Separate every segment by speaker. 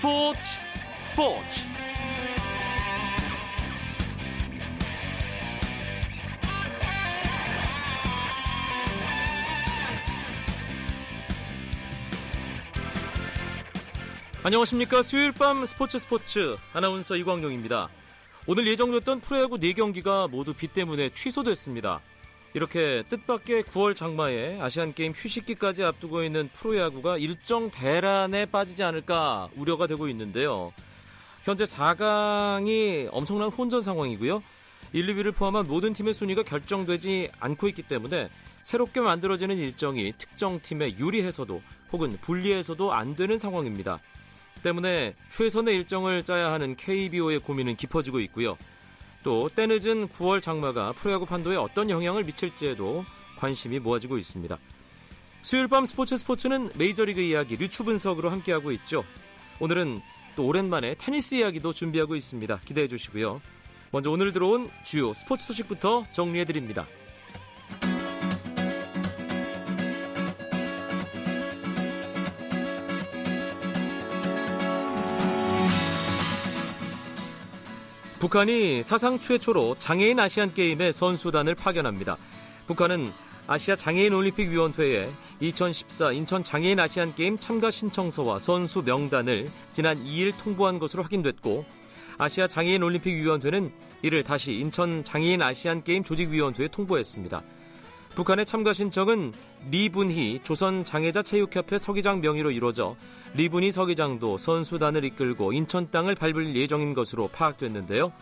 Speaker 1: 스포츠 스포츠. 안녕하십니까. 수요일 밤 스포츠 스포츠. 아나운서 이광용입니다. 오늘 예정됐던 프로야구 4경기가 모두 비 때문에 취소됐습니다 이렇게 뜻밖의 9월 장마에 아시안게임 휴식기까지 앞두고 있는 프로야구가 일정 대란에 빠지지 않을까 우려가 되고 있는데요. 현재 4강이 엄청난 혼전 상황이고요. 1, 2위를 포함한 모든 팀의 순위가 결정되지 않고 있기 때문에 새롭게 만들어지는 일정이 특정 팀에 유리해서도 혹은 불리해서도 안 되는 상황입니다. 때문에 최선의 일정을 짜야 하는 KBO의 고민은 깊어지고 있고요. 또 때늦은 9월 장마가 프로야구 판도에 어떤 영향을 미칠지에도 관심이 모아지고 있습니다. 수요일 밤 스포츠 스포츠는 메이저리그 이야기 류추 분석으로 함께하고 있죠. 오늘은 또 오랜만에 테니스 이야기도 준비하고 있습니다. 기대해 주시고요. 먼저 오늘 들어온 주요 스포츠 소식부터 정리해 드립니다. 북한이 사상 최초로 장애인 아시안 게임의 선수단을 파견합니다. 북한은 아시아 장애인 올림픽 위원회에 2014 인천 장애인 아시안 게임 참가 신청서와 선수 명단을 지난 2일 통보한 것으로 확인됐고 아시아 장애인 올림픽 위원회는 이를 다시 인천 장애인 아시안 게임 조직위원회에 통보했습니다. 북한의 참가 신청은 리분희 조선 장애자 체육협회 서기장 명의로 이루어져 리분희 서기장도 선수단을 이끌고 인천 땅을 밟을 예정인 것으로 파악됐는데요.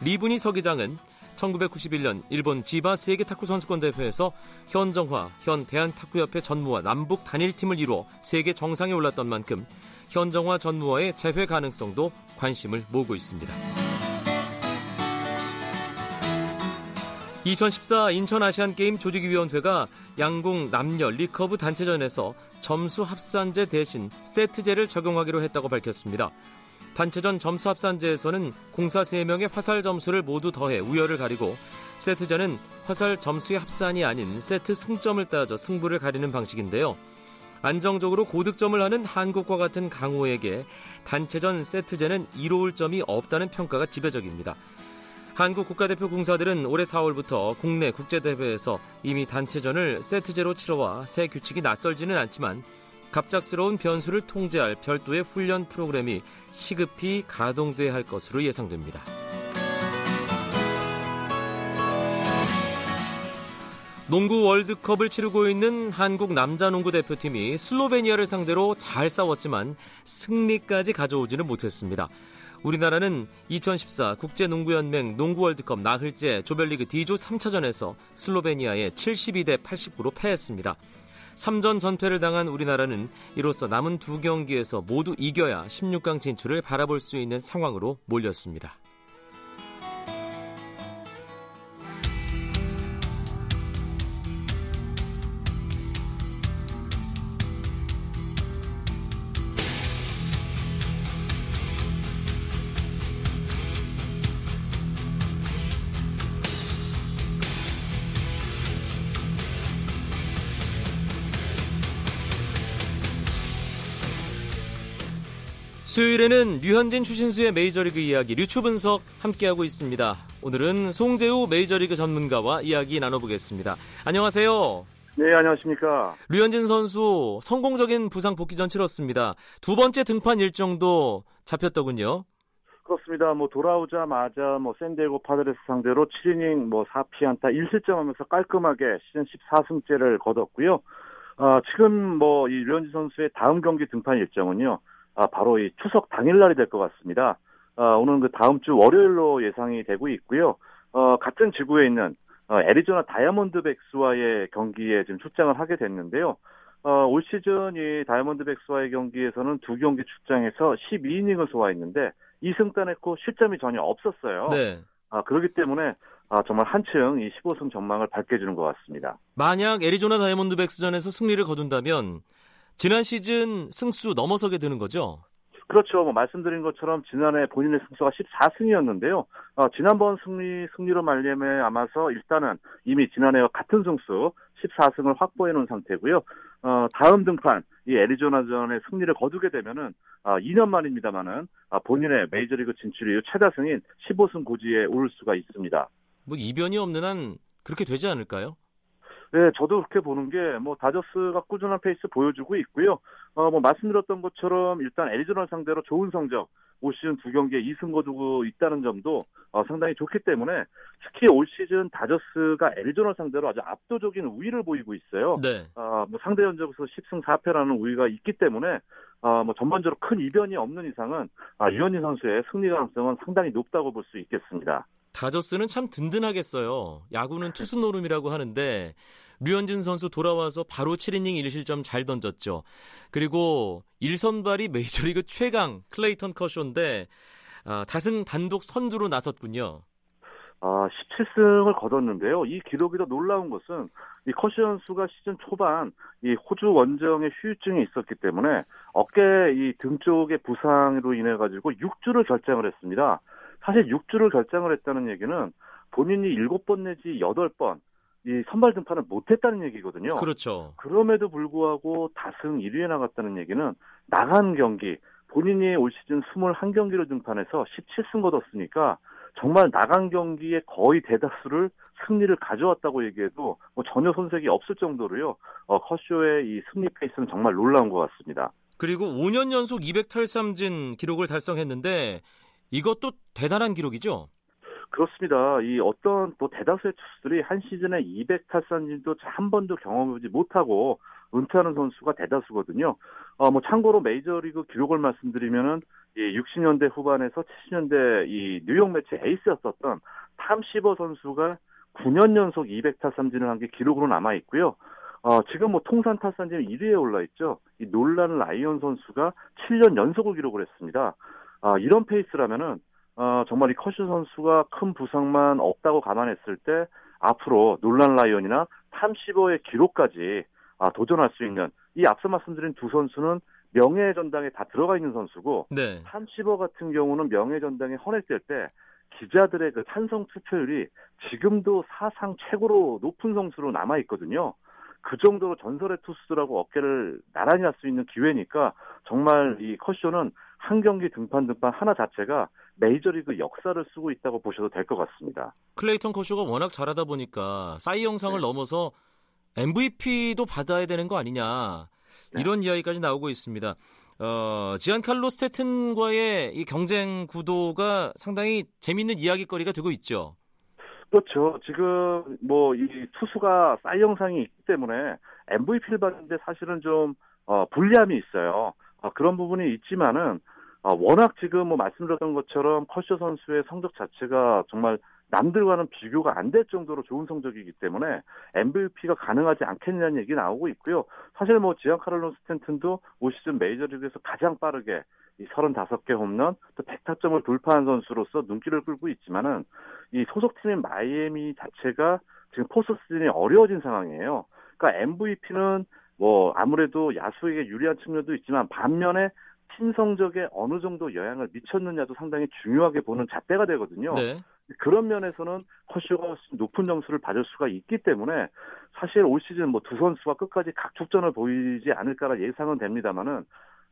Speaker 1: 리분희 서기장은 1991년 일본 지바 세계 탁구 선수권 대회에서 현정화 현 대한 탁구협회 전무와 남북 단일팀을 이루어 세계 정상에 올랐던 만큼 현정화 전무와의 재회 가능성도 관심을 모으고 있습니다. 2014 인천 아시안게임 조직위원회가 양궁 남녀 리커브 단체전에서 점수 합산제 대신 세트제를 적용하기로 했다고 밝혔습니다. 단체전 점수 합산제에서는 궁사 3명의 화살 점수를 모두 더해 우열을 가리고 세트제는 화살 점수의 합산이 아닌 세트 승점을 따져 승부를 가리는 방식인데요. 안정적으로 고득점을 하는 한국과 같은 강호에게 단체전 세트제는 이로울 점이 없다는 평가가 지배적입니다. 한국 국가대표 공사들은 올해 4월부터 국내 국제대회에서 이미 단체전을 세트제로 치러와 새 규칙이 낯설지는 않지만 갑작스러운 변수를 통제할 별도의 훈련 프로그램이 시급히 가동돼야 할 것으로 예상됩니다. 농구 월드컵을 치르고 있는 한국 남자 농구 대표팀이 슬로베니아를 상대로 잘 싸웠지만 승리까지 가져오지는 못했습니다. 우리나라는 2014 국제농구연맹 농구월드컵 나흘째 조별리그 D조 3차전에서 슬로베니아에 72대 89로 패했습니다. 3전 전패를 당한 우리나라는 이로써 남은 두 경기에서 모두 이겨야 16강 진출을 바라볼 수 있는 상황으로 몰렸습니다. 수요일에는 류현진 추신수의 메이저리그 이야기 류추 분석 함께하고 있습니다. 오늘은 송재우 메이저리그 전문가와 이야기 나눠보겠습니다. 안녕하세요.
Speaker 2: 네, 안녕하십니까.
Speaker 1: 류현진 선수 성공적인 부상 복귀전 치렀습니다. 두 번째 등판 일정도 잡혔더군요.
Speaker 2: 그렇습니다. 뭐 돌아오자마자 뭐 샌디에고 파드레스 상대로 7이닝 뭐 4피안타 1실점하면서 깔끔하게 시즌 14승째를 거뒀고요. 어, 지금 뭐 이 류현진 선수의 다음 경기 등판 일정은요. 아, 바로 이 추석 당일날이 될 것 같습니다. 아, 오늘 그 다음 주 월요일로 예상이 되고 있고요. 어, 같은 지구에 있는 어, 애리조나 다이아몬드백스와의 경기에 지금 출장을 하게 됐는데요. 어, 올 시즌 이 다이아몬드백스와의 경기에서는 두 경기 출장해서 12이닝을 소화했는데 2승 따냈고 실점이 전혀 없었어요. 네. 아, 그렇기 때문에 아, 정말 한층 이 15승 전망을 밝게 주는 것 같습니다.
Speaker 1: 만약 애리조나 다이아몬드백스전에서 승리를 거둔다면 지난 시즌 승수 넘어서게 되는 거죠?
Speaker 2: 그렇죠. 뭐 말씀드린 것처럼 지난해 본인의 승수가 14승이었는데요. 어, 지난번 승리 승리로 말리에 아마서 일단은 이미 지난해와 같은 승수 14승을 확보해 놓은 상태고요. 어, 다음 등판 이 애리조나전의 승리를 거두게 되면은 어, 2년 만입니다만은 어, 본인의 메이저리그 진출 이후 최다승인 15승 고지에 오를 수가 있습니다.
Speaker 1: 뭐 이변이 없는 한 그렇게 되지 않을까요?
Speaker 2: 네, 저도 그렇게 보는 게 뭐 다저스가 꾸준한 페이스 보여주고 있고요. 어, 뭐 말씀드렸던 것처럼 일단 애리조나 상대로 좋은 성적 올 시즌 두 경기에 2승 거두고 있다는 점도 어, 상당히 좋기 때문에 특히 올 시즌 다저스가 애리조나 상대로 아주 압도적인 우위를 보이고 있어요.
Speaker 1: 네.
Speaker 2: 어, 뭐 상대 전적에서 10승 4패라는 우위가 있기 때문에 어, 뭐 전반적으로 큰 이변이 없는 이상은 아, 류현진 선수의 승리 가능성은 상당히 높다고 볼 수 있겠습니다.
Speaker 1: 다저스는 참 든든하겠어요. 야구는 투수 노름이라고 하는데 류현진 선수 돌아와서 바로 7이닝 1실점 잘 던졌죠. 그리고 1선발이 메이저리그 최강 클레이턴 커쇼인데 아, 다승 단독 선두로 나섰군요.
Speaker 2: 아, 17승을 거뒀는데요. 이 기록이 더 놀라운 것은 이 커쇼 선수가 시즌 초반 이 호주 원정에 후유증이 있었기 때문에 어깨 이 등 쪽의 부상으로 인해 가지고 6주를 결장을 했습니다. 사실 6주를 결장을 했다는 얘기는 본인이 7번 내지 8번 이 선발 등판을 못했다는 얘기거든요.
Speaker 1: 그렇죠.
Speaker 2: 그럼에도 불구하고 다승 1위에 나갔다는 얘기는 나간 경기 본인이 올 시즌 21경기로 등판해서 17승 거뒀으니까 정말 나간 경기에 거의 대다수를 승리를 가져왔다고 얘기해도 뭐 전혀 손색이 없을 정도로요. 어, 커쇼의 이 승리 페이스는 정말 놀라운 것 같습니다.
Speaker 1: 그리고 5년 연속 200탈삼진 기록을 달성했는데 이것도 대단한 기록이죠.
Speaker 2: 그렇습니다. 이 어떤 또 대다수의 투수들이 한 시즌에 200탈삼진도 한 번도 경험해보지 못하고 은퇴하는 선수가 대다수거든요. 어, 뭐 참고로 메이저리그 기록을 말씀드리면은 이 60년대 후반에서 70년대 이 뉴욕 매치 에이스였었던 탐시버 선수가 9년 연속 200탈삼진을 한 게 기록으로 남아 있고요. 어, 지금 뭐 통산 탈삼진 1위에 올라 있죠. 이 놀란 라이언 선수가 7년 연속을 기록을 했습니다. 아, 이런 페이스라면은 어, 정말 이 커쇼 선수가 큰 부상만 없다고 감안했을 때 앞으로 놀란 라이언이나 탐 시버의 기록까지 아, 도전할 수 있는 이 앞서 말씀드린 두 선수는 명예 전당에 다 들어가 있는 선수고
Speaker 1: 네.
Speaker 2: 탐 시버 같은 경우는 명예 전당에 헌액될 때 기자들의 그 찬성 투표율이 지금도 사상 최고로 높은 선수로 남아 있거든요. 그 정도로 전설의 투수들하고 어깨를 나란히 할 수 있는 기회니까 정말 이 커쇼는 한 경기 등판 등판 하나 자체가 메이저리그 역사를 쓰고 있다고 보셔도 될 것 같습니다.
Speaker 1: 클레이턴 커쇼가 워낙 잘하다 보니까 사이 영 상을 네. 넘어서 MVP도 받아야 되는 거 아니냐 이런 네. 이야기까지 나오고 있습니다. 어, 지안칼로 스테튼과의 이 경쟁 구도가 상당히 재밌는 이야기거리가 되고 있죠.
Speaker 2: 그렇죠. 지금 뭐 이 투수가 싸이 영상이 있기 때문에 MVP를 받는데 사실은 좀 어, 불리함이 있어요. 어, 그런 부분이 있지만은 어, 워낙 지금 뭐 말씀드렸던 것처럼 커쇼 선수의 성적 자체가 정말 남들과는 비교가 안 될 정도로 좋은 성적이기 때문에 MVP가 가능하지 않겠냐는 얘기 나오고 있고요. 사실 뭐 지안카를로 스탠튼도 올 시즌 메이저리그에서 가장 빠르게 이 35개 홈런 또 100타점을 돌파한 선수로서 눈길을 끌고 있지만은 이 소속팀인 마이애미 자체가 지금 포스트 시즌이 어려워진 상황이에요. 그러니까 MVP는 뭐 아무래도 야수에게 유리한 측면도 있지만 반면에 팀 성적에 어느 정도 영향을 미쳤느냐도 상당히 중요하게 보는 잣대가 되거든요.
Speaker 1: 네.
Speaker 2: 그런 면에서는 커쇼가 높은 점수를 받을 수가 있기 때문에 사실 올 시즌 뭐 두 선수가 끝까지 각축전을 보이지 않을까라 예상은 됩니다만은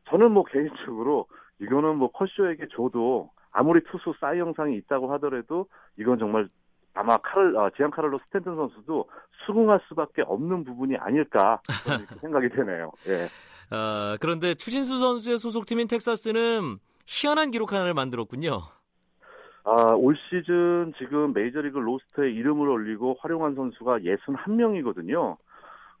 Speaker 2: 저는 뭐 개인적으로 이거는 뭐 커쇼에게 줘도 아무리 투수 사이 영상이 있다고 하더라도 이건 정말 아마 카를 어, 지안 카를로 스탠튼 선수도 수긍할 수밖에 없는 부분이 아닐까 생각이 되네요. 예.
Speaker 1: 어, 그런데 추진수 선수의 소속팀인 텍사스는 희한한 기록 하나를 만들었군요.
Speaker 2: 아, 올 시즌 지금 메이저리그 로스터에 이름을 올리고 활용한 선수가 61명이거든요.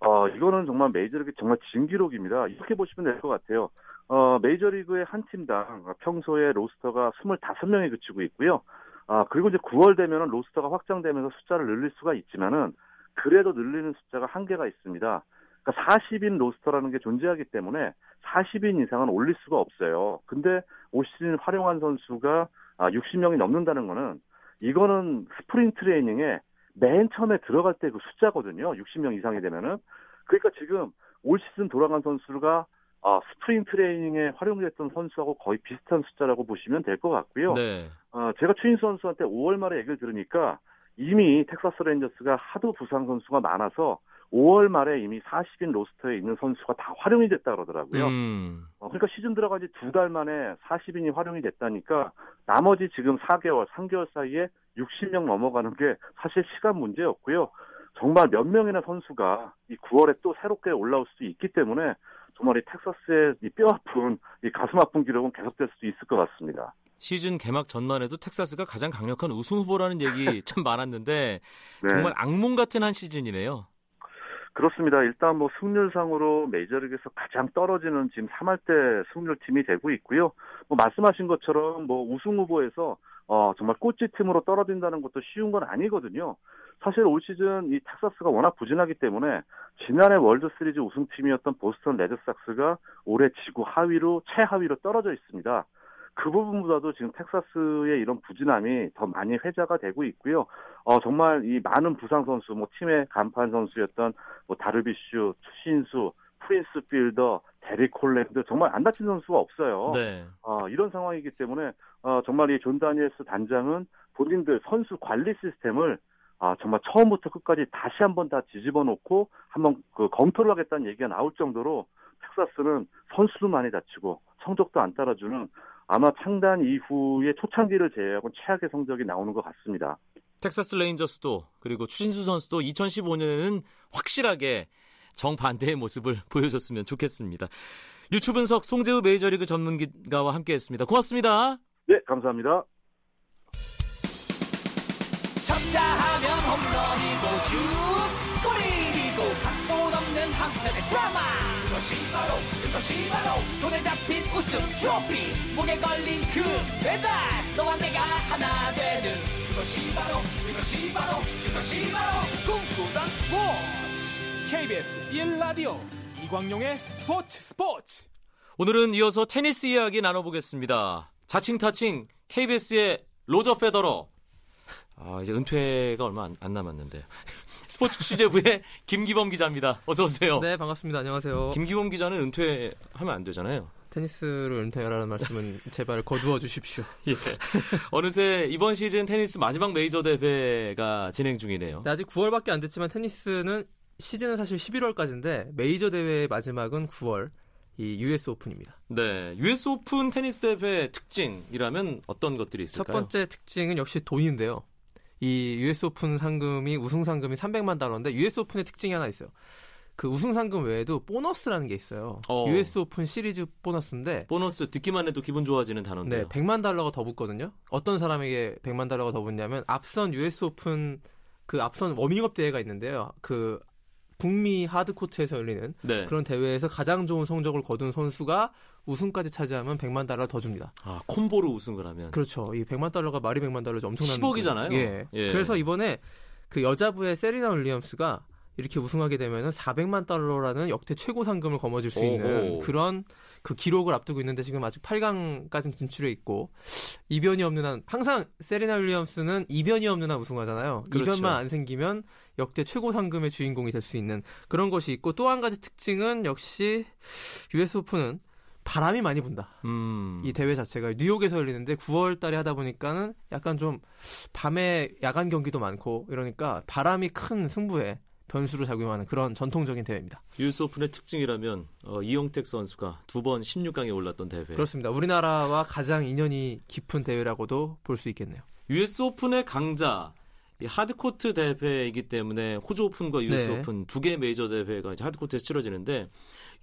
Speaker 2: 어, 이거는 정말 메이저리그 정말 진기록입니다. 이렇게 보시면 될 것 같아요. 어, 메이저리그의 한 팀당 평소에 로스터가 25명에 그치고 있고요. 아, 그리고 이제 9월 되면은 로스터가 확장되면서 숫자를 늘릴 수가 있지만은 그래도 늘리는 숫자가 한계가 있습니다. 그러니까 40인 로스터라는 게 존재하기 때문에 40인 이상은 올릴 수가 없어요. 근데 올 시즌 활용한 선수가 60명이 아, 넘는다는 거는 이거는 스프링 트레이닝에 맨 처음에 들어갈 때 그 숫자거든요. 60명 이상이 되면은. 그러니까 지금 올 시즌 돌아간 선수가 어, 스프링 트레이닝에 활용됐던 선수하고 거의 비슷한 숫자라고 보시면 될 것 같고요.
Speaker 1: 네.
Speaker 2: 어, 제가 추신수 선수한테 5월 말에 얘기를 들으니까 이미 텍사스 레인저스가 하도 부상 선수가 많아서 5월 말에 이미 40인 로스터에 있는 선수가 다 활용이 됐다 그러더라고요.
Speaker 1: 음.
Speaker 2: 어, 그러니까 시즌 들어간 지 두 달 만에 40인이 활용이 됐다니까 나머지 지금 4개월, 3개월 사이에 60명 넘어가는 게 사실 시간 문제였고요. 정말 몇 명이나 선수가 이 9월에 또 새롭게 올라올 수도 있기 때문에 정말 이 텍사스의 이 뼈 아픈 이 가슴 아픈 기록은 계속될 수도 있을 것 같습니다.
Speaker 1: 시즌 개막 전만 해도 텍사스가 가장 강력한 우승 후보라는 얘기 참 많았는데
Speaker 2: 네.
Speaker 1: 정말 악몽 같은 한 시즌이네요.
Speaker 2: 그렇습니다. 일단 뭐 승률상으로 메이저리그에서 가장 떨어지는 지금 3할 때 승률 팀이 되고 있고요. 뭐 말씀하신 것처럼 뭐 우승 후보에서 어 정말 꼴찌 팀으로 떨어진다는 것도 쉬운 건 아니거든요. 사실 올 시즌 이 텍사스가 워낙 부진하기 때문에 지난해 월드 시리즈 우승팀이었던 보스턴 레드삭스가 올해 지구 하위로 최하위로 떨어져 있습니다. 그 부분보다도 지금 텍사스의 이런 부진함이 더 많이 회자가 되고 있고요. 어, 정말 이 많은 부상 선수, 뭐 팀의 간판 선수였던 뭐 다르빗슈, 추신수, 프린스 필더, 데릭 홀랜드 정말 안 다친 선수가 없어요.
Speaker 1: 네.
Speaker 2: 어, 이런 상황이기 때문에 어, 정말 이 존 다니엘스 단장은 본인들 선수 관리 시스템을 아, 정말 처음부터 끝까지 다시 한번 다 뒤집어 놓고 한번 그 검토를 하겠다는 얘기가 나올 정도로 텍사스는 선수도 많이 다치고 성적도 안 따라주는 아마 창단 이후에 초창기를 제외하고 최악의 성적이 나오는 것 같습니다.
Speaker 1: 텍사스 레인저스도 그리고 추신수 선수도 2015년에는 확실하게 정반대의 모습을 보여줬으면 좋겠습니다. 유추 분석 송재우 메이저리그 전문기자와 함께했습니다. 고맙습니다.
Speaker 2: 네, 감사합니다.
Speaker 3: 쳤다 하면 홈런이고 슛 한편의 드라마 그것이 바로 그것이 바로 손에 잡힌 우승 트로피 목에 걸린 그 배달 너와 내가 하나 되는 그것이 바로 그것이 바로 그것이 바로 꿈꾸던 스포츠 KBS 1라디오 이광용의 스포츠 스포츠
Speaker 1: 오늘은 이어서 테니스 이야기 나눠보겠습니다. 자칭 타칭 KBS의 로저 페더러. 아, 이제 은퇴가 얼마 안, 안 남았는데. 스포츠 취재부의 김기범 기자입니다. 어서 오세요.
Speaker 4: 네, 반갑습니다. 안녕하세요.
Speaker 1: 김기범 기자는 은퇴하면 안 되잖아요.
Speaker 4: 테니스를 은퇴하라는 말씀은 제발 거두어 주십시오.
Speaker 1: 예. 어느새 이번 시즌 테니스 마지막 메이저 대회가 진행 중이네요.
Speaker 4: 네, 아직 9월밖에 안 됐지만 테니스는 시즌은 사실 11월까지인데 메이저 대회의 마지막은 9월 이 US 오픈입니다.
Speaker 1: 네, US 오픈 테니스 대회 특징이라면 어떤 것들이
Speaker 4: 첫
Speaker 1: 있을까요?
Speaker 4: 번째 특징은 역시 돈인데요. 이 US 오픈 상금이 우승 상금이 300만 달러인데 US 오픈의 특징이 하나 있어요. 그 우승 상금 외에도 보너스라는 게 있어요.
Speaker 1: 어.
Speaker 4: US 오픈 시리즈 보너스인데
Speaker 1: 보너스 듣기만 해도 기분 좋아지는 단어인데요.
Speaker 4: 네, 100만 달러가 더 붙거든요. 어떤 사람에게 100만 달러가 더 붙냐면 앞선 US 오픈 그 앞선 워밍업 대회가 있는데요. 그 북미 하드코트에서 열리는
Speaker 1: 네.
Speaker 4: 그런 대회에서 가장 좋은 성적을 거둔 선수가 우승까지 차지하면 100만 달러 더 줍니다.
Speaker 1: 아, 콤보로 우승을 하면.
Speaker 4: 그렇죠. 이 100만 달러가 말이 100만 달러죠. 엄청난
Speaker 1: 10억이잖아요.
Speaker 4: 예.
Speaker 1: 예.
Speaker 4: 그래서 이번에 그 여자부의 세리나 윌리엄스가 이렇게 우승하게 되면은 400만 달러라는 역대 최고 상금을 거머쥘 수 있는
Speaker 1: 오호.
Speaker 4: 그런 그 기록을 앞두고 있는데 지금 아직 8강까지 진출해 있고 이변이 없는 한 항상 세리나 윌리엄스는 이변이 없는 한 우승하잖아요.
Speaker 1: 그렇죠.
Speaker 4: 이변만 안 생기면 역대 최고 상금의 주인공이 될 수 있는 그런 것이 있고 또 한 가지 특징은 역시 US 오픈은 바람이 많이 분다.
Speaker 1: 음.
Speaker 4: 이 대회 자체가 뉴욕에서 열리는데 9월 달에 하다 보니까는 약간 좀 밤에 야간 경기도 많고 이러니까 바람이 큰 승부에 변수를 작용하는 그런 전통적인 대회입니다.
Speaker 1: 유스 오픈의 특징이라면 어, 이용택 선수가 두 번 16강에 올랐던 대회.
Speaker 4: 그렇습니다. 우리나라와 가장 인연이 깊은 대회라고도 볼 수 있겠네요.
Speaker 1: US 오픈의 강자 이 하드코트 대회이기 때문에 호주 오픈과 US
Speaker 4: 네.
Speaker 1: 오픈 두 개 메이저 대회가 이제 하드코트에서 치러지는데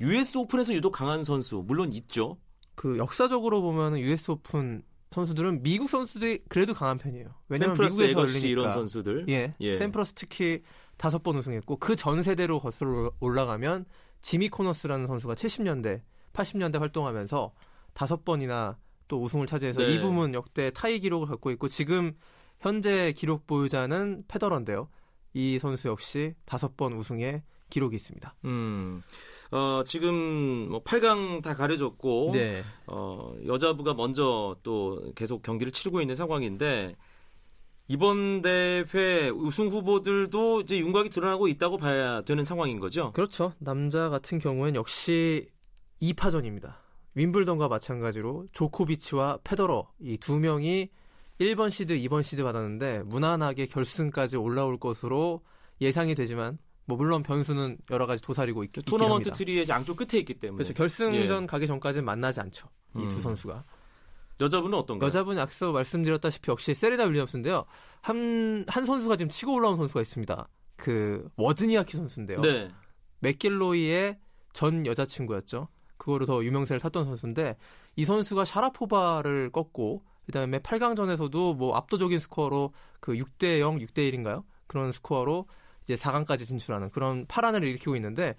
Speaker 1: US 오픈에서 유독 강한 선수 물론 있죠.
Speaker 4: 그 역사적으로 보면 US 오픈 선수들은 미국 선수들이 그래도 강한 편이에요. 왜냐면 미국에서 열리니까.
Speaker 1: 이런 선수들.
Speaker 4: 예,
Speaker 1: 예.
Speaker 4: 샘플러스 특히 다섯 번 우승했고 그 전 세대로 거슬러 올라가면 지미 코너스라는 선수가 70년대, 80년대 활동하면서 다섯 번이나 또 우승을 차지해서
Speaker 1: 네.
Speaker 4: 이 부분 역대 타이 기록을 갖고 있고 지금 현재 기록 보유자는 페더러인데요. 이 선수 역시 다섯 번 우승의 기록이 있습니다.
Speaker 1: 음. 어, 지금 뭐 8강 다 가려졌고
Speaker 4: 네.
Speaker 1: 어, 여자부가 먼저 또 계속 경기를 치르고 있는 상황인데 이번 대회 우승 후보들도 이제 윤곽이 드러나고 있다고 봐야 되는 상황인 거죠.
Speaker 4: 그렇죠. 남자 같은 경우엔 역시 2파전입니다. 윈블던과 마찬가지로 조코비치와 페더러 이 두 명이 1번 시드, 2번 시드 받았는데 무난하게 결승까지 올라올 것으로 예상이 되지만 뭐 물론 변수는 여러 가지 도사리고 있,
Speaker 1: 토너먼트. 트리의 양쪽 끝에 있기 때문에.
Speaker 4: 그렇죠. 결승전
Speaker 1: 예.
Speaker 4: 가기 전까지는 만나지 않죠. 이 두
Speaker 1: 음.
Speaker 4: 선수가.
Speaker 1: 여자분은 어떤가요?
Speaker 4: 여자분 앞서 말씀드렸다시피 역시 세레나 윌리엄스인데요. 한, 한 선수가 지금 치고 올라온 선수가 있습니다. 그 워즈니아키 선수인데요.
Speaker 1: 네.
Speaker 4: 맥길로이의 전 여자친구였죠. 그거로 더 유명세를 탔던 선수인데 이 선수가 샤라포바를 꺾고 그 다음에 8강전에서도 뭐 압도적인 스코어로 그 6대 0, 6대 1인가요? 그런 스코어로 이제 4강까지 진출하는 그런 파란을 일으키고 있는데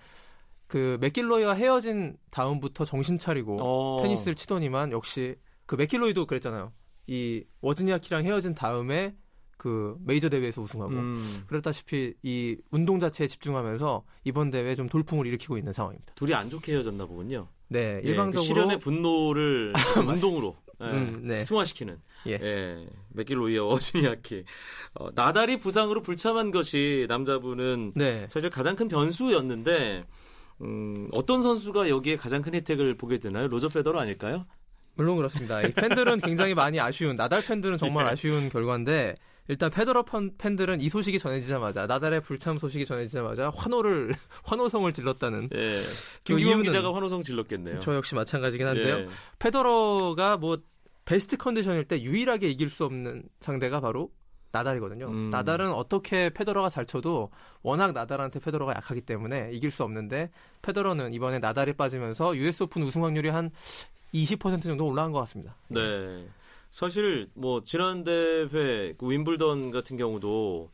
Speaker 4: 그 맥길로이와 헤어진 다음부터 정신 차리고
Speaker 1: 어.
Speaker 4: 테니스를 치더니만 역시 그 맥길로이도 그랬잖아요. 이 워즈니아키랑 헤어진 다음에 그 메이저 대회에서 우승하고
Speaker 1: 음,
Speaker 4: 그렇다시피 이 운동 자체에 집중하면서 이번 대회 좀 돌풍을 일으키고 있는 상황입니다.
Speaker 1: 둘이 안 좋게 헤어졌나 보군요.
Speaker 4: 네,
Speaker 1: 예, 그
Speaker 4: 일방적으로
Speaker 1: 실현의 분노를 운동으로 예,
Speaker 4: 음, 네.
Speaker 1: 승화시키는
Speaker 4: 예.
Speaker 1: 예, 맥길로이와 워즈니아키 어, 나달이 부상으로 불참한 것이 남자분은
Speaker 4: 네.
Speaker 1: 사실 가장 큰 변수였는데 음, 어떤 선수가 여기에 가장 큰 혜택을 보게 되나요? 로저 페더러 아닐까요?
Speaker 4: 물론 그렇습니다. 이 팬들은 굉장히 많이 아쉬운 나달 팬들은 정말
Speaker 1: 예.
Speaker 4: 아쉬운 결과인데 일단 페더러 팬들은 이 소식이 전해지자마자 나달의 불참 소식이 전해지자마자 환호를 환호성을 질렀다는
Speaker 1: 예.
Speaker 4: 그 이유는-
Speaker 1: 기자가 환호성 질렀겠네요.
Speaker 4: 저 역시 마찬가지긴 한데요.
Speaker 1: 예.
Speaker 4: 페더러가 뭐 베스트 컨디션일 때 유일하게 이길 수 없는 상대가 바로 나달이거든요.
Speaker 1: 음.
Speaker 4: 나달은 어떻게 페더러가 잘 쳐도 워낙 나달한테 페더러가 약하기 때문에 이길 수 없는데 페더러는 이번에 나달이 빠지면서 US 오픈 우승 확률이 한 20% 정도 올라간 것 같습니다.
Speaker 1: 네. 사실 뭐 지난 대회 그 윈블던 같은 경우도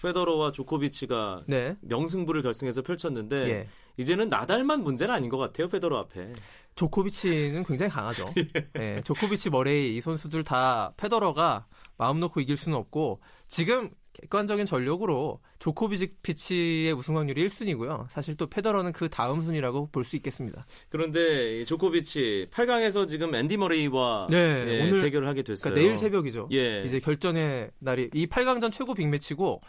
Speaker 1: 페더러와 조코비치가
Speaker 4: 네.
Speaker 1: 명승부를 결승에서 펼쳤는데
Speaker 4: 예.
Speaker 1: 이제는 나달만 문제는 아닌 것 같아요 페더러 앞에.
Speaker 4: 조코비치는 굉장히 강하죠. 예, 조코비치, 머레이 이 선수들 다 페더러가 마음 놓고 이길 수는 없고 지금 객관적인 전력으로 조코비치의 우승 확률이 1순위고요. 사실 또 페더러는 그 다음 순위라고 볼 수 있겠습니다.
Speaker 1: 그런데 이 조코비치 8강에서 지금 앤디 머레이와
Speaker 4: 네,
Speaker 1: 예,
Speaker 4: 오늘-
Speaker 1: 대결을 하게 됐어요.
Speaker 4: 그러니까 내일 새벽이죠.
Speaker 1: 예.
Speaker 4: 이제 결전의 날이 이 8강전 최고 빅매치고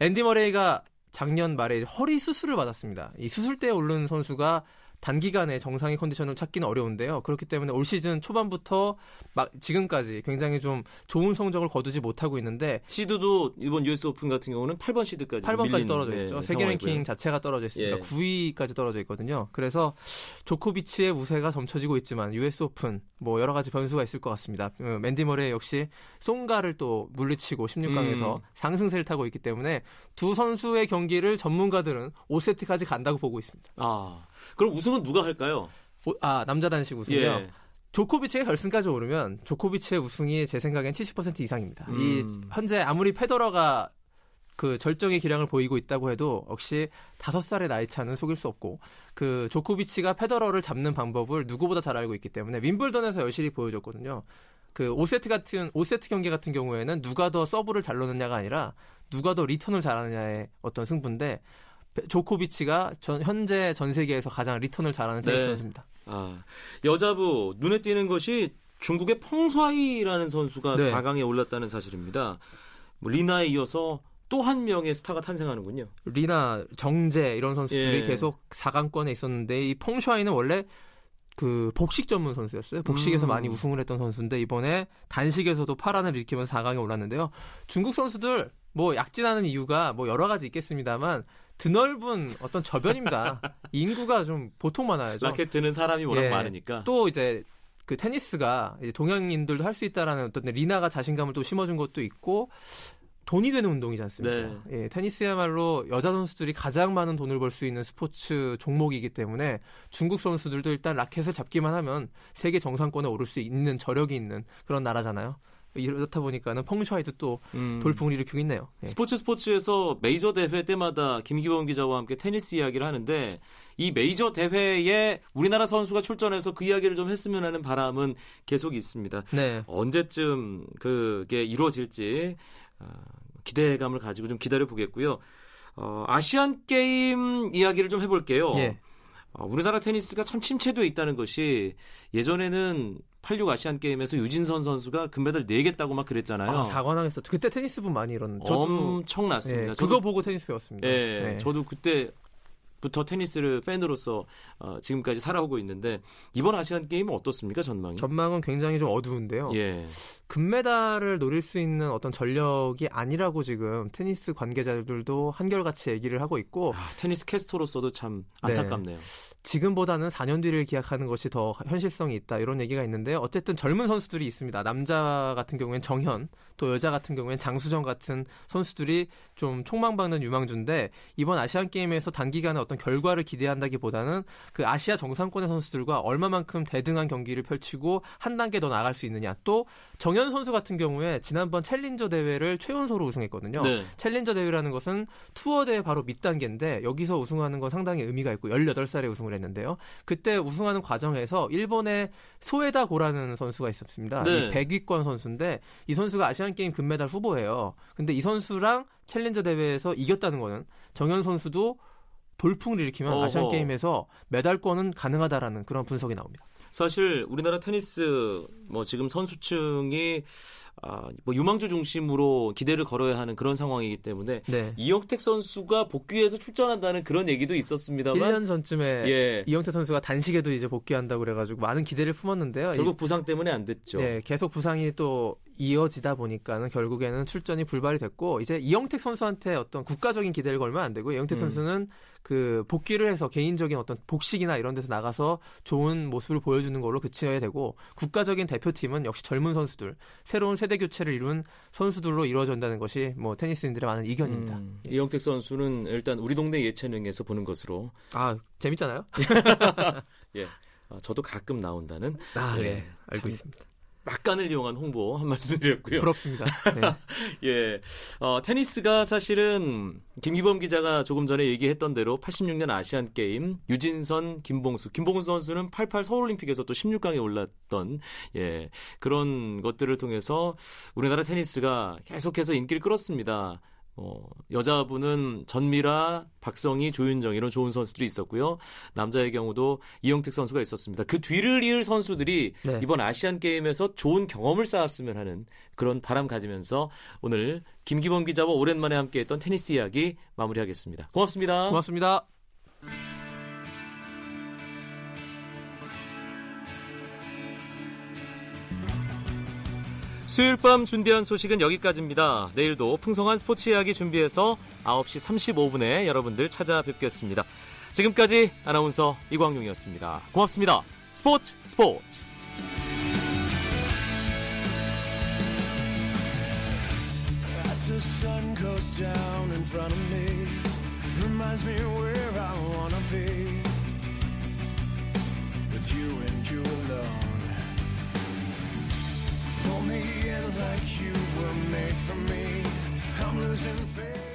Speaker 4: 앤디 머레이가 작년 말에 허리 수술을 받았습니다. 이 수술대에 오른 선수가 단기간에 정상의 컨디션을 찾기는 어려운데요. 그렇기 때문에 올 시즌 초반부터 막 지금까지 굉장히 좀 좋은 성적을 거두지 못하고 있는데
Speaker 1: 시드도 이번 US 오픈 같은 경우는 8번 시드까지
Speaker 4: 8번까지
Speaker 1: 밀린,
Speaker 4: 떨어져
Speaker 1: 네,
Speaker 4: 있죠. 세계
Speaker 1: 상황이고요.
Speaker 4: 랭킹 자체가 떨어져 있으니까
Speaker 1: 예.
Speaker 4: 9위까지 떨어져 있거든요. 그래서 조코비치의 우세가 점쳐지고 있지만 US 오픈 뭐 여러 가지 변수가 있을 것 같습니다. 어, 앤디 머레이 역시 송가를 또 물리치고 16강에서
Speaker 1: 음.
Speaker 4: 상승세를 타고 있기 때문에 두 선수의 경기를 전문가들은 5세트까지 간다고 보고 있습니다.
Speaker 1: 아, 그럼 우승 은 누가 할까요?
Speaker 4: 오- 아 남자 단식 우승이요.
Speaker 1: 예.
Speaker 4: 조코비치가 결승까지 오르면 조코비치의 우승이 제 생각엔 70% 이상입니다.
Speaker 1: 음.
Speaker 4: 이 현재 아무리 페더러가 그 절정의 기량을 보이고 있다고 해도 역시 다섯 살의 나이 차는 속일 수 없고 그 조코비치가 페더러를 잡는 방법을 누구보다 잘 알고 있기 때문에 윈블던에서 여실히 보여줬거든요. 그 5세트 같은 5세트 경기 같은 경우에는 누가 더 서브를 잘 넣느냐가 아니라 누가 더 리턴을 잘하느냐의 어떤 승부인데 페- 조코비치가 전, 현재 전 세계에서 가장 리턴을 잘하는 테니스
Speaker 1: 네.
Speaker 4: 선수입니다.
Speaker 1: 아, 여자부 눈에 띄는 것이 중국의 펑슈아이라는 선수가
Speaker 4: 네.
Speaker 1: 4강에 올랐다는 사실입니다. 뭐 리나에 이어서 또 한 명의 스타가 탄생하는군요.
Speaker 4: 리나, 정제 이런 선수들이
Speaker 1: 예.
Speaker 4: 계속 4강권에 있었는데 이 펑슈아이는 원래 그 복식 전문 선수였어요. 복식에서
Speaker 1: 음.
Speaker 4: 많이 우승을 했던 선수인데 이번에 단식에서도 파란을 일으키면서 4강에 올랐는데요. 중국 선수들 뭐 약진하는 이유가 뭐 여러 가지 있겠습니다만 드넓은 어떤 저변입니다. 인구가 좀 보통 많아야죠.
Speaker 1: 라켓 드는 사람이 워낙
Speaker 4: 예.
Speaker 1: 많으니까.
Speaker 4: 또 이제 그 테니스가 이제 동양인들도 할 수 있다라는 어떤 리나가 자신감을 또 심어준 것도 있고 돈이 되는 운동이지 않습니까? 예, 테니스야말로 여자 선수들이 가장 많은 돈을 벌 수 있는 스포츠 종목이기 때문에 중국 선수들도 일단 라켓을 잡기만 하면 세계 정상권에 오를 수 있는 저력이 있는 그런 나라잖아요. 이렇다 보니까는 펑슈아이도 또
Speaker 1: 음.
Speaker 4: 돌풍을 일으키고 있네요. 예.
Speaker 1: 스포츠 스포츠에서 메이저 대회 때마다 김기범 기자와 함께 테니스 이야기를 하는데 이 메이저 대회에 우리나라 선수가 출전해서 그 이야기를 좀 했으면 하는 바람은 계속 있습니다.
Speaker 4: 네.
Speaker 1: 언제쯤 그게 이루어질지 어, 기대감을 가지고 좀 기다려 보겠고요. 어, 아시안 게임 이야기를 좀 해볼게요.
Speaker 4: 예.
Speaker 1: 어, 우리나라 테니스가 참 침체돼 있다는 것이 예전에는 86 아시안 게임에서 유진선 선수가 금메달 4개 따고 막 그랬잖아요.
Speaker 4: 아, 사관왕했었죠. 그때 테니스 분 많이 저도
Speaker 1: 엄청났습니다.
Speaker 4: 예,
Speaker 1: 저도-
Speaker 4: 그거 보고 테니스 배웠습니다.
Speaker 1: 예,
Speaker 4: 네.
Speaker 1: 저도 그때 부터 테니스를 팬으로서 어, 지금까지 살아오고 있는데 이번 아시안 게임은 어떻습니까 전망이?
Speaker 4: 전망은 굉장히 좀 어두운데요.
Speaker 1: 예.
Speaker 4: 금메달을 노릴 수 있는 어떤 전력이 아니라고 지금 테니스 관계자들도 한결같이 얘기를 하고 있고
Speaker 1: 아, 테니스 캐스터로서도 참
Speaker 4: 네.
Speaker 1: 안타깝네요.
Speaker 4: 지금보다는 4년 뒤를 기약하는 것이 더 현실성이 있다 이런 얘기가 있는데요. 어쨌든 젊은 선수들이 있습니다. 남자 같은 경우엔 정현, 또 여자 같은 경우엔 장수정 같은 선수들이 좀 총망받는 유망주인데 이번 아시안 게임에서 단기간에 어떤 결과를 기대한다기보다는 그 아시아 정상권의 선수들과 얼마만큼 대등한 경기를 펼치고 한 단계 더 나갈 수 있느냐. 또 정현 선수 같은 경우에 지난번 챌린저 대회를 최연소로 우승했거든요.
Speaker 1: 네.
Speaker 4: 챌린저 대회라는 것은 투어 대회 바로 밑 단계인데 여기서 우승하는 건 상당히 의미가 있고 18살에 우승을 했는데요. 그때 우승하는 과정에서 일본의 소에다 고라는 선수가 있었습니다.
Speaker 1: 네.
Speaker 4: 이 100위권 선수인데 이 선수가 아시안 게임 금메달 후보예요. 근데 이 선수랑 챌린저 대회에서 이겼다는 거는 정현 선수도 돌풍을 일으키면
Speaker 1: 어허.
Speaker 4: 아시안 게임에서 메달권은 가능하다라는 그런 분석이 나옵니다.
Speaker 1: 사실 우리나라 테니스 뭐 지금 선수층이 아, 뭐 유망주 중심으로 기대를 걸어야 하는 그런 상황이기 때문에
Speaker 4: 네.
Speaker 1: 이영택 선수가 복귀해서 출전한다는 그런 얘기도 있었습니다만
Speaker 4: 1년 전쯤에
Speaker 1: 예.
Speaker 4: 이영태 선수가 단식에도 이제 복귀한다고 그래가지고 많은 기대를 품었는데요.
Speaker 1: 결국 부상 때문에 안 됐죠.
Speaker 4: 네, 계속 부상이 또 이어지다 보니까는 결국에는 출전이 불발이 됐고 이제 이영택 선수한테 어떤 국가적인 기대를 걸면 안 되고 이영택
Speaker 1: 음.
Speaker 4: 선수는 그 복귀를 해서 개인적인 어떤 복식이나 이런 데서 나가서 좋은 모습을 보여주는 걸로 그치어야 되고 국가적인 대표팀은 역시 젊은 선수들 새로운 세대 교체를 이룬 선수들로 이루어진다는 것이 뭐 테니스인들의 많은 이견입니다.
Speaker 1: 음, 이영택 선수는 일단 우리 동네 예체능에서 보는 것으로
Speaker 4: 아 재밌잖아요.
Speaker 1: 예. 아, 저도 가끔 나온다는
Speaker 4: 아,
Speaker 1: 예.
Speaker 4: 네, 알고
Speaker 1: 참
Speaker 4: 있습니다.
Speaker 1: 막간을 이용한 홍보 한 말씀 드렸고요.
Speaker 4: 부럽습니다. 네.
Speaker 1: 예. 어, 테니스가 사실은 김기범 기자가 조금 전에 얘기했던 대로 86년 아시안 게임 유진선, 김봉수. 김봉수 선수는 88 서울올림픽에서 또 16강에 올랐던 예. 그런 것들을 통해서 우리나라 테니스가 계속해서 인기를 끌었습니다. 어, 여자분은 전미라, 박성희, 조윤정 이런 좋은 선수들이 있었고요. 남자의 경우도 이영택 선수가 있었습니다. 그 뒤를 이을 선수들이
Speaker 4: 네.
Speaker 1: 이번 아시안 게임에서 좋은 경험을 쌓았으면 하는 그런 바람 가지면서 오늘 김기범 기자와 오랜만에 함께했던 테니스 이야기 마무리하겠습니다. 고맙습니다.
Speaker 4: 고맙습니다.
Speaker 1: 수요일 밤 준비한 소식은 여기까지입니다. 내일도 풍성한 스포츠 이야기 준비해서 9시 35분에 여러분들 찾아뵙겠습니다. 지금까지 아나운서 이광용이었습니다. 고맙습니다. 스포츠 스포츠.
Speaker 5: Sun goes down in front of me, reminds me where I wanna be. With you and you alone. Me in like you were made for me. I'm losing faith.